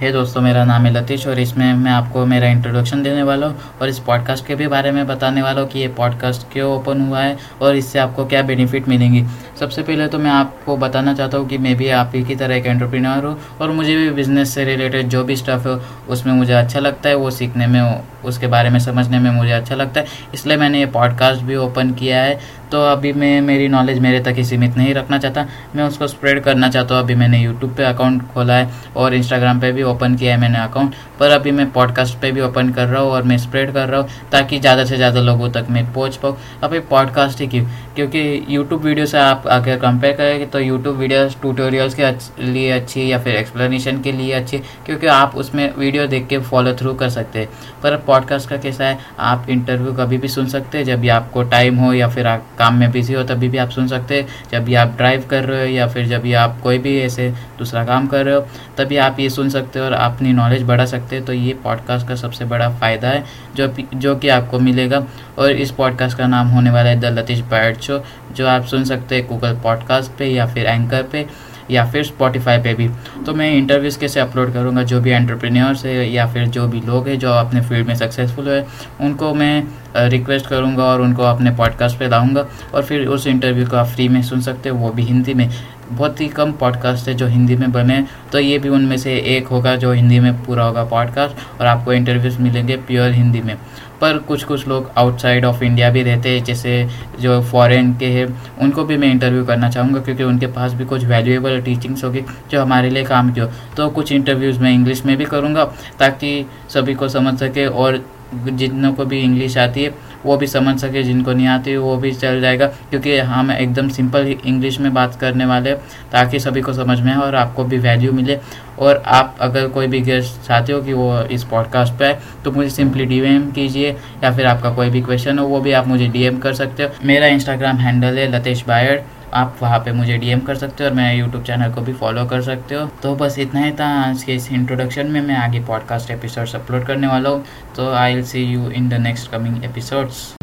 हे hey दोस्तों, मेरा नाम है लतीश और इसमें मैं आपको मेरा इंट्रोडक्शन देने वाला हूँ और इस पॉडकास्ट के भी बारे में बताने वाला हूँ कि ये पॉडकास्ट क्यों ओपन हुआ है और इससे आपको क्या बेनिफिट मिलेंगी। सबसे पहले तो मैं आपको बताना चाहता हूँ कि मैं भी आप ही की तरह एक एंटरप्रेन्योर हूँ और मुझे भी बिज़नेस से रिलेटेड जो भी स्टफ़ है, उसमें मुझे अच्छा लगता है, वो सीखने में, उसके बारे में समझने में मुझे अच्छा लगता है। इसलिए मैंने ये पॉडकास्ट भी ओपन किया है तो अभी मैं, मेरी नॉलेज मेरे तक ही सीमित नहीं रखना चाहता। मैं उसको स्प्रेड करना चाहता हूँ। अभी मैंने यूट्यूब पे अकाउंट खोला है और इंस्टाग्राम पे भी ओपन किया है मैंने अकाउंट पर अभी मैं पॉडकास्ट पे भी ओपन कर रहा हूँ और मैं स्प्रेड कर रहा हूँ ताकि ज़्यादा से ज़्यादा लोगों तक मैं पहुँच पाऊँ। अभी पॉडकास्ट ही क्यों? क्योंकि यूट्यूब वीडियो से आप अगर कंपेयर करेंगे तो यूट्यूब वीडियोस ट्यूटोरियल्स के लिए अच्छी या फिर एक्सप्लेनेशन के लिए अच्छी, क्योंकि आप उसमें वीडियो देख के फॉलो थ्रू कर सकते हैं। पर पॉडकास्ट का कैसा है? आप इंटरव्यू कभी भी सुन सकते हैं। जब भी आपको टाइम हो या फिर आप काम में बिज़ी हो, तभी भी आप सुन सकते हैं। जब भी आप ड्राइव कर रहे हो या फिर जब भी आप कोई भी ऐसे दूसरा काम कर रहे हो, तभी आप ये सुन सकते हो और अपनी नॉलेज बढ़ा सकते हैं तो ये पॉडकास्ट का सबसे बड़ा फ़ायदा है, जो जो कि आपको मिलेगा। और इस पॉडकास्ट का नाम होने वाला है द लतीश बैट शो, जो आप सुन सकते हैं गूगल पॉडकास्ट पे या फिर एंकर पे या फिर स्पॉटिफाई पे भी। तो मैं इंटरव्यूज़ कैसे अपलोड करूँगा, जो भी एंटरप्रेन्योर्स है या फिर जो भी लोग हैं जो अपने फ़ील्ड में सक्सेसफुल है, उनको मैं रिक्वेस्ट करूँगा और उनको अपने पॉडकास्ट पे लाऊँगा। और फिर उस इंटरव्यू को आप फ्री में सुन सकते हो, वो भी हिंदी में। बहुत ही कम पॉडकास्ट है जो हिंदी में बने तो ये भी उनमें से एक होगा जो हिंदी में पूरा होगा पॉडकास्ट और आपको इंटरव्यूज़ मिलेंगे प्योर हिंदी में। पर कुछ कुछ लोग आउटसाइड ऑफ़ इंडिया भी रहते हैं, जैसे जो फॉरेन के हैं, उनको भी मैं इंटरव्यू करना चाहूँगा, क्योंकि उनके पास भी कुछ वैल्यूएबल टीचिंग्स होगी जो हमारे लिए काम की हो। तो कुछ इंटरव्यूज़ मैं इंग्लिश में भी करूँगा, ताकि सभी को समझ सके, और जितनों को भी इंग्लिश आती है वो भी समझ सके, जिनको नहीं आती, वो भी चल जाएगा। क्योंकि हम एकदम सिंपल इंग्लिश में बात करने वाले, ताकि सभी को समझ में आए और आपको भी वैल्यू मिले। और आप अगर कोई भी गेस्ट चाहते हो कि वो इस पॉडकास्ट पे आए तो मुझे सिंपली डी कीजिए, या फिर आपका कोई भी क्वेश्चन हो, वो भी आप मुझे डीएम कर सकते हो। मेरा इंस्टाग्राम हैंडल है लतेश बायड। आप वहाँ पे मुझे डीएम कर सकते हो और मेरे यूट्यूब चैनल को भी फॉलो कर सकते हो। तो बस इतना ही था आज के इस इंट्रोडक्शन में। मैं आगे पॉडकास्ट एपिसोड्स अपलोड करने वाला हूँ। तो I will see you in the next coming episodes